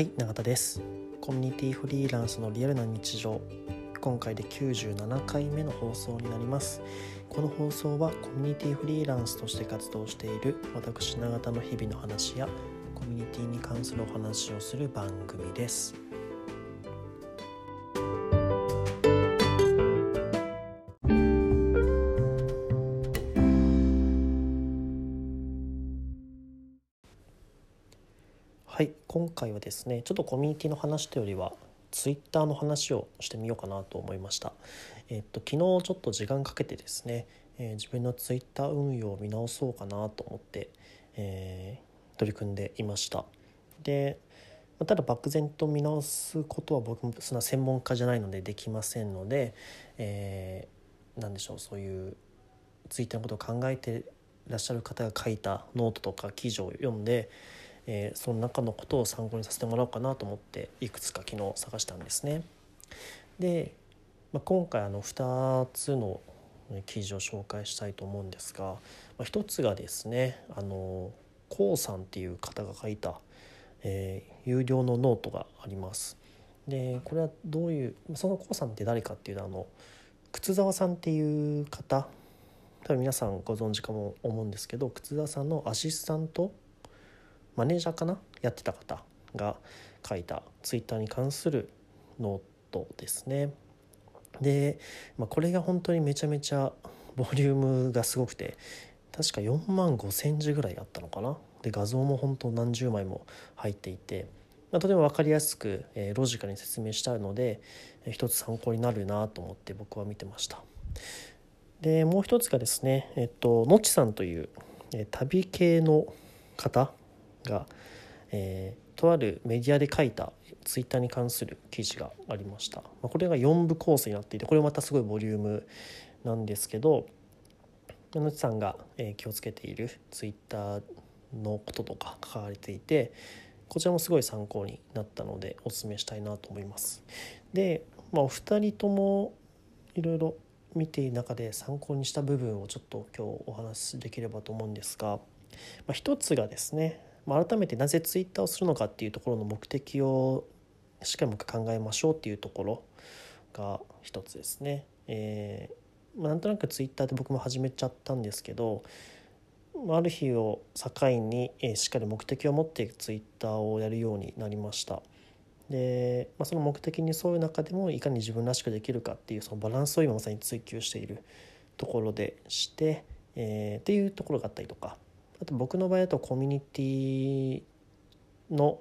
はい永田です。コミュニティフリーランスのリアルな日常。今回で97回目の放送になります。この放送はコミュニティフリーランスとして活動している私永田の日々の話やコミュニティに関するお話をする番組です。今回はですねちょっとコミュニティの話というよりはツイッターの話をしてみようかなと思いました。えっと昨日ちょっと時間かけてですね、えー、自分のツイッター運用を見直そうかなと思って、えー、取り組んでいました。でただ漠然と見直すことは僕もそんな専門家じゃないのでできませんので、えー、何でしょうそういうツイッターのことを考えてらっしゃる方が書いたノートとか記事を読んでえー、その中のことを参考にさせてもらおうかなと思っていくつか昨日探したんですね。で、まあ、今回あの2つの記事を紹介したいと思うんですが、まあ、1つがですねあのコウさんっていう方が書いた、えー、有料のノートがあります。でこれはどういうそのコウさんって誰かっていうとあの靴沢さんっていう方多分皆さんご存知かも思うんですけど靴沢さんのアシスタントマネージャーかなやってた方が書いたツイッターに関するノートですね。で、まあ、これが本当にめちゃめちゃボリュームがすごくて確か4万5千字ぐらいあったのかなで画像も本当何十枚も入っていて、まあ、とても分かりやすく、えー、ロジカルに説明してあるので、一つ参考になるなと思って僕は見てましたでもう一つがですねえっとのちさんという、えー、旅系の方が、えー、とあるメディアで書いたツイッターに関する記事がありました、まあ、これが4部構成になっていてこれまたすごいボリュームなんですけど野地さんが、えー、気をつけているツイッターのこととか書かれていてこちらもすごい参考になったのでお勧めしたいなと思います。で、まあ、お二人ともいろいろ見ている中で参考にした部分をちょっと今日お話しできればと思うんですが、まあ、一つがですねま改めてなぜツイッターをするのかっていうところの目的をしっかりもう一回考えましょうっていうところが一つですね。えー、ま、なんとなくツイッターで僕も始めちゃったんですけどある日を境に、えしっかり目的を持ってツイッターをやるようになりました。で、まあ、その目的に沿う中でもいかに自分らしくできるかっていうそのバランスを今まさに追求しているところでして、えー、っていうところがあったりとかあと僕の場合だとコミュニティの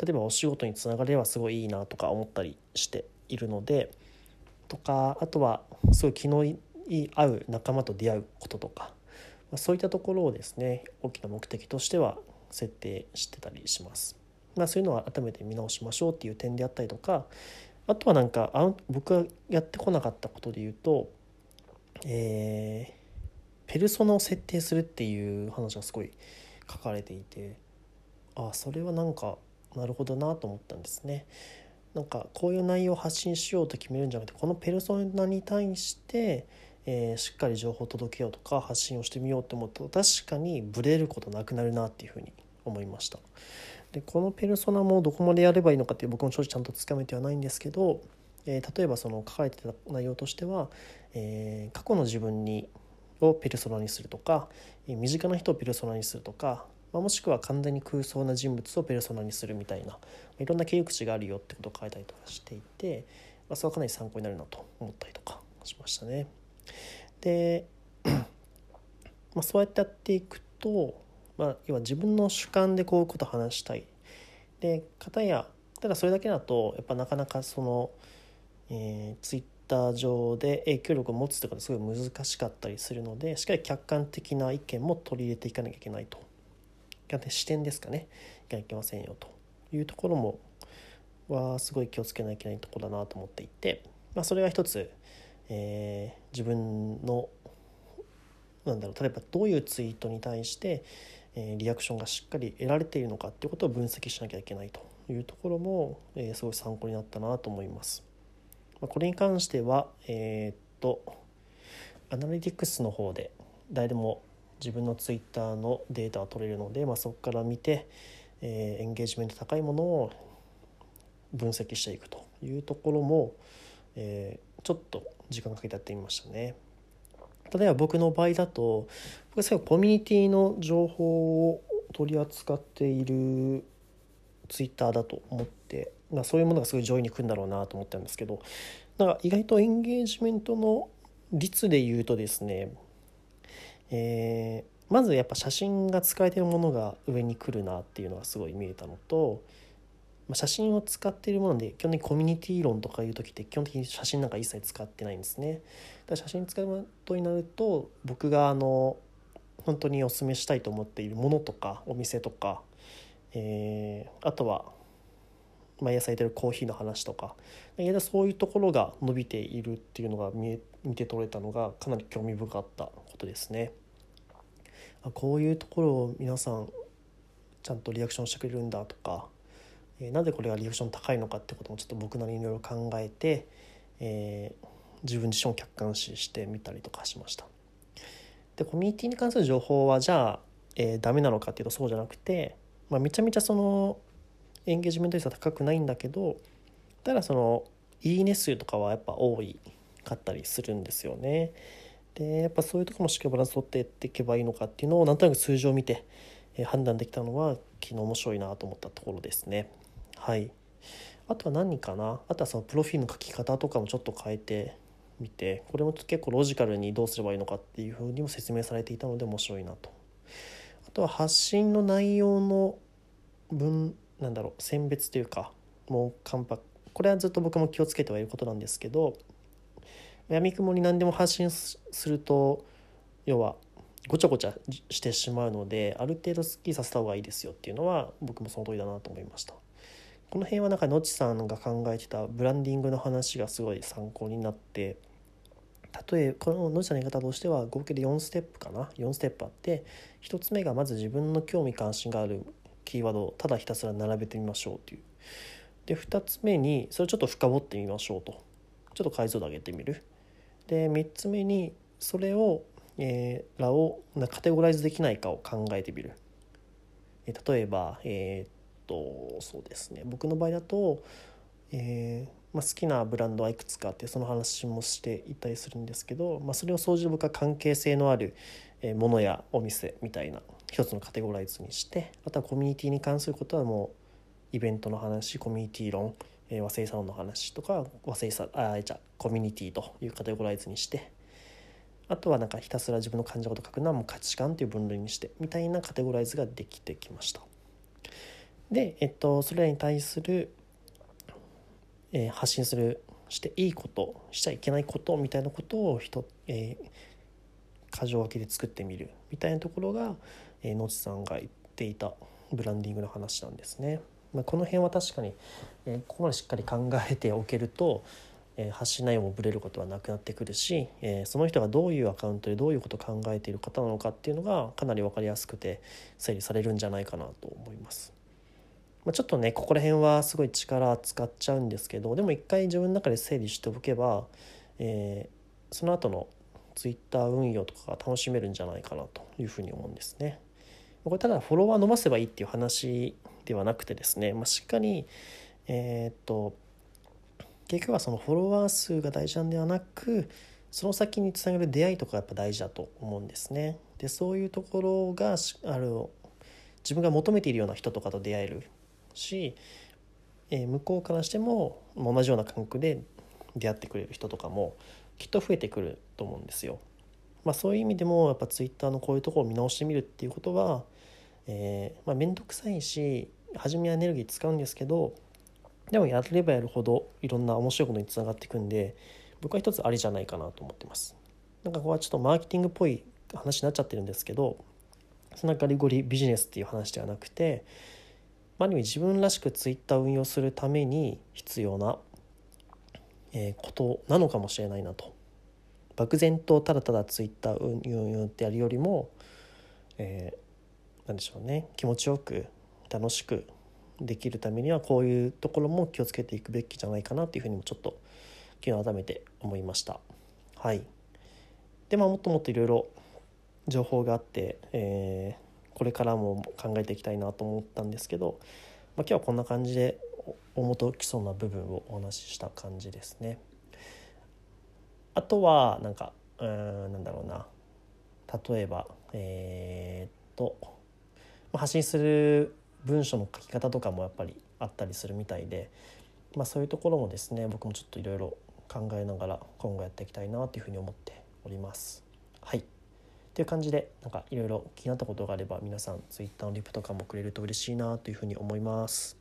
例えばお仕事につながればすごいいいなとか思ったりしているのでとかあとはすごい気の合う仲間と出会うこととかまそういったところをですね大きな目的としては設定してたりします。まあ、そういうのは改めて見直しましょうっていう点であったりとかあとはなんかあ僕がやってこなかったことで言うと、えペルソナを設定するっていう話がすごい書かれていてああそれはなんかなるほどなと思ったんですね。なんかこういう内容を発信しようと決めるんじゃなくてこのペルソナに対して、えー、しっかり情報を届けようとか発信をしてみようと思うと確かにブレることなくなるなっていうふうに思いました。でこのペルソナもどこまでやればいいのかって僕も正直ちゃんとつかめてはないんですけど、えー、例えばその書かれてた内容としては、えー、過去の自分にをペルソナにするとか身近な人をペルソナにするとか、ま、もしくは完全に空想な人物をペルソナにするみたいないろんな経由口があるよってことを書いたりとかしていて、ま、それはかなり参考になるなと思ったりとかしましたね。で、まあ、そうやってやっていくと、まあ、要は自分の主観でこういうことを話したい。で片やただそれだけだとやっぱなかなかその、えー、ツイッター上で影響力を持つということはすごい難しかったりするのでしっかり客観的な意見も取り入れていかなきゃいけないと。視点ですかね。いかなきゃいけませんよというところもはすごい気をつけなきゃいけないところだなと思っていて、まあ、それが一つ、えー、自分のなんだろう例えばどういうツイートに対して、えー、リアクションがしっかり得られているのかっていうことを分析しなきゃいけないというところも、えー、すごい参考になったなと思います。これに関してはえー、っとアナリティクスの方で誰でも自分のツイッターのデータを取れるので、まあ、そこから見て、えー、エンゲージメント高いものを分析していくというところも、えー、ちょっと時間かけてやってみましたね。例えば僕の場合だと僕は最後コミュニティの情報を取り扱っているツイッターだと思って、まあ、そういうものがすごい上位に来るんだろうなと思ったんですけどなんか意外とエンゲージメントの率で言うとですね、えー、まずやっぱ写真が使えてるものが上に来るなっていうのがすごい見えたのと、まあ、写真を使っているもので基本的にコミュニティ論とかいう時って基本的に写真なんか一切使ってないんですね。だから写真使うことになると僕があの本当にお勧めしたいと思っているものとかお店とか、えー、あとは毎朝やってるコーヒーの話とかそういうところが伸びているっていうのが見え見て取れたのがかなり興味深かったことですね。こういうところを皆さんちゃんとリアクションしてくれるんだとか、え、なぜこれがリアクション高いのかってこともちょっと僕なりにいろいろ考えて、えー、自分自身を客観視してみたりとかしました。でコミュニティに関する情報はじゃあ、えー、ダメなのかっていうとそうじゃなくて、まあ、めちゃめちゃそのエンゲージメント率は高くないんだけどただそのいいね数とかはやっぱ多いかったりするんですよね。でやっぱそういうとこもしっかりバランス取ってっていけばいいのかっていうのをなんとなく数字を見て、判断できたのは昨日面白いなと思ったところですね。はいあとは何かな？あとはそのプロフィールの書き方とかもちょっと変えてみてこれも結構ロジカルにどうすればいいのかっていうふうにも説明されていたので面白いなと。あとは発信の内容の文なんだろう選別というかもう関白。これはずっと僕も気をつけてはいることなんですけどやみくもに何でも発信すると要はごちゃごちゃしてしまうのである程度すっきりさせた方がいいですよっていうのは僕もその通りだなと思いました。この辺はなんかのちさんが考えてたブランディングの話がすごい参考になって例えこののちさんの言い方としては合計で4ステップかな？4ステップあって1つ目がまず自分の興味関心があるキーワードをただひたすら並べてみましょうという。で2つ目にそれをちょっと深掘ってみましょうと。ちょっと解像度上げてみる。で3つ目にそれを、えー、らをカテゴライズできないかを考えてみる、えー、例えばえー、っとそうですね。僕の場合だと、えまあ、好きなブランドはいくつかあってその話もしていたりするんですけど、まあ、それを総じて僕は関係性のあるものやお店みたいな一つのカテゴライズにしてあとはコミュニティに関することはもうイベントの話コミュニティ論、えー、和製サロンの話とか和製サあじゃコミュニティというカテゴライズにしてあとはなんかひたすら自分の感じたこと書くのはもう価値観という分類にしてみたいなカテゴライズができてきました。で、えっと、それらに対する、えー、発信するしていいことしちゃいけないことみたいなことを人、えー、箇条書きで作ってみるみたいなところが、え、野地さんが言っていたブランディングの話なんですね。まあ、この辺は確かに、え、ここまでしっかり考えておけると、え、発信内容もぶれることはなくなってくるし、え、その人がどういうアカウントでどういうことを考えている方なのかっていうのがかなり分かりやすくて整理されるんじゃないかなと思います。まあ、ちょっとねここら辺はすごい力使っちゃうんですけどでも一回自分の中で整理しておけば、えー、その後のツイッター運用とかが楽しめるんじゃないかなというふうに思うんですね。これただフォロワー伸ばせばいいっていう話ではなくてですね、まあ、しっかりえー、っと結局はそのフォロワー数が大事なんではなくその先につなげる出会いとかやっぱ大事だと思うんですね。でそういうところがある自分が求めているような人とかと出会えるし、えー、向こうからしても同じような感覚で出会ってくれる人とかもきっと増えてくると思うんですよ。まあ、そういう意味でもやっぱツイッターのこういうところを見直してみるっていうことは、えーまあ、面倒くさいし初めはエネルギー使うんですけどでもやればやるほどいろんな面白いことにつながっていくんで僕は一つありじゃないかなと思ってます。なんかここはちょっとマーケティングっぽい話になっちゃってるんですけどそんなガリゴリビジネスっていう話ではなくてまある意味自分らしくツイッター運用するために必要な、えことなのかもしれないなと漠然とただただツイッター運用ってやるよりも、えー、何でしょうね気持ちよく楽しくできるためにはこういうところも気をつけていくべきじゃないかなっていうふうにもちょっと昨日改めて思いました。はい、でまあもっともっといろいろ情報があって、えーこれからも考えていきたいなと思ったんですけど、まあ、今日はこんな感じで終大元基礎な部分をお話しした感じですね。あとはなんかうんなんだろうな例えばえー、っと発信する文章の書き方とかもやっぱりあったりするみたいで、まあ、そういうところもですね僕もちょっといろいろ考えながら今後やっていきたいなというふうに思っております。はいっていう感じでなんかいろいろ気になったことがあれば皆さん Twitter のリプとかもくれると嬉しいなというふうに思います。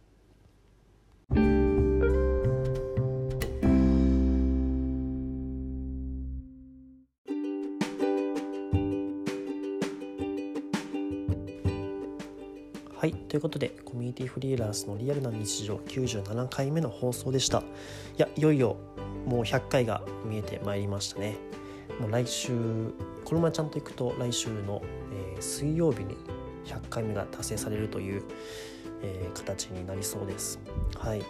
ということでコミュニティフリーランスのリアルな日常97回目の放送でした。いやいよいよもう100回が見えてまいりましたね。もう来週このままちゃんといくと来週の、えー、水曜日に100回目が達成されるという、えー、形になりそうです。はい。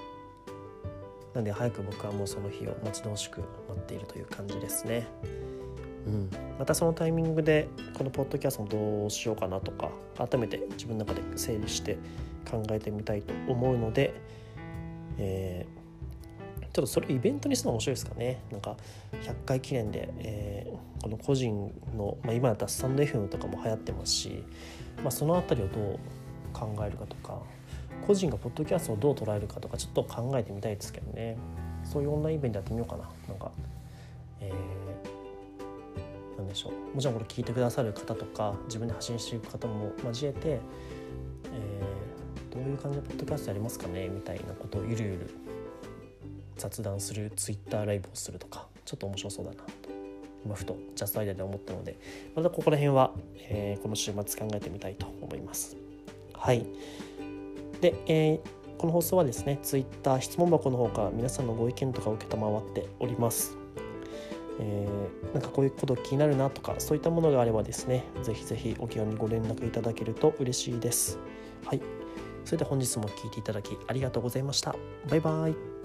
なんで早く僕はもうその日を待ち遠しく待っているという感じですね。うん、またそのタイミングでこのポッドキャストもどうしようかなとか改めて自分の中で整理して考えてみたいと思うので、えー、ちょっとそれイベントにするの面白いですかね。なんか100回記念で、えー、この個人の、まあ、今だったらスタンド FM とかも流行ってますし、まあ、その辺りをどう考えるかとか個人がポッドキャストをどう捉えるかとかちょっと考えてみたいですけどね。そういうオンラインイベントやってみようかな。なんか、でしょうもちろんこれ聞いてくださる方とか自分で発信していく方も交えて、えー、どういう感じでポッドキャストやりますかねみたいなことをゆるゆる雑談するツイッターライブをするとかちょっと面白そうだなと今ふとジャストアイデアで思ったのでまたここら辺は、えー、この週末考えてみたいと思います。はいで、えーこの放送はですね、ツイッター質問箱の方から皆さんのご意見とかを承っております。えー、なんかこういうこと気になるなとかそういったものがあればですねぜひぜひお気軽にご連絡いただけると嬉しいです。はい。それでは本日も聴いていただきありがとうございました。バイバイ。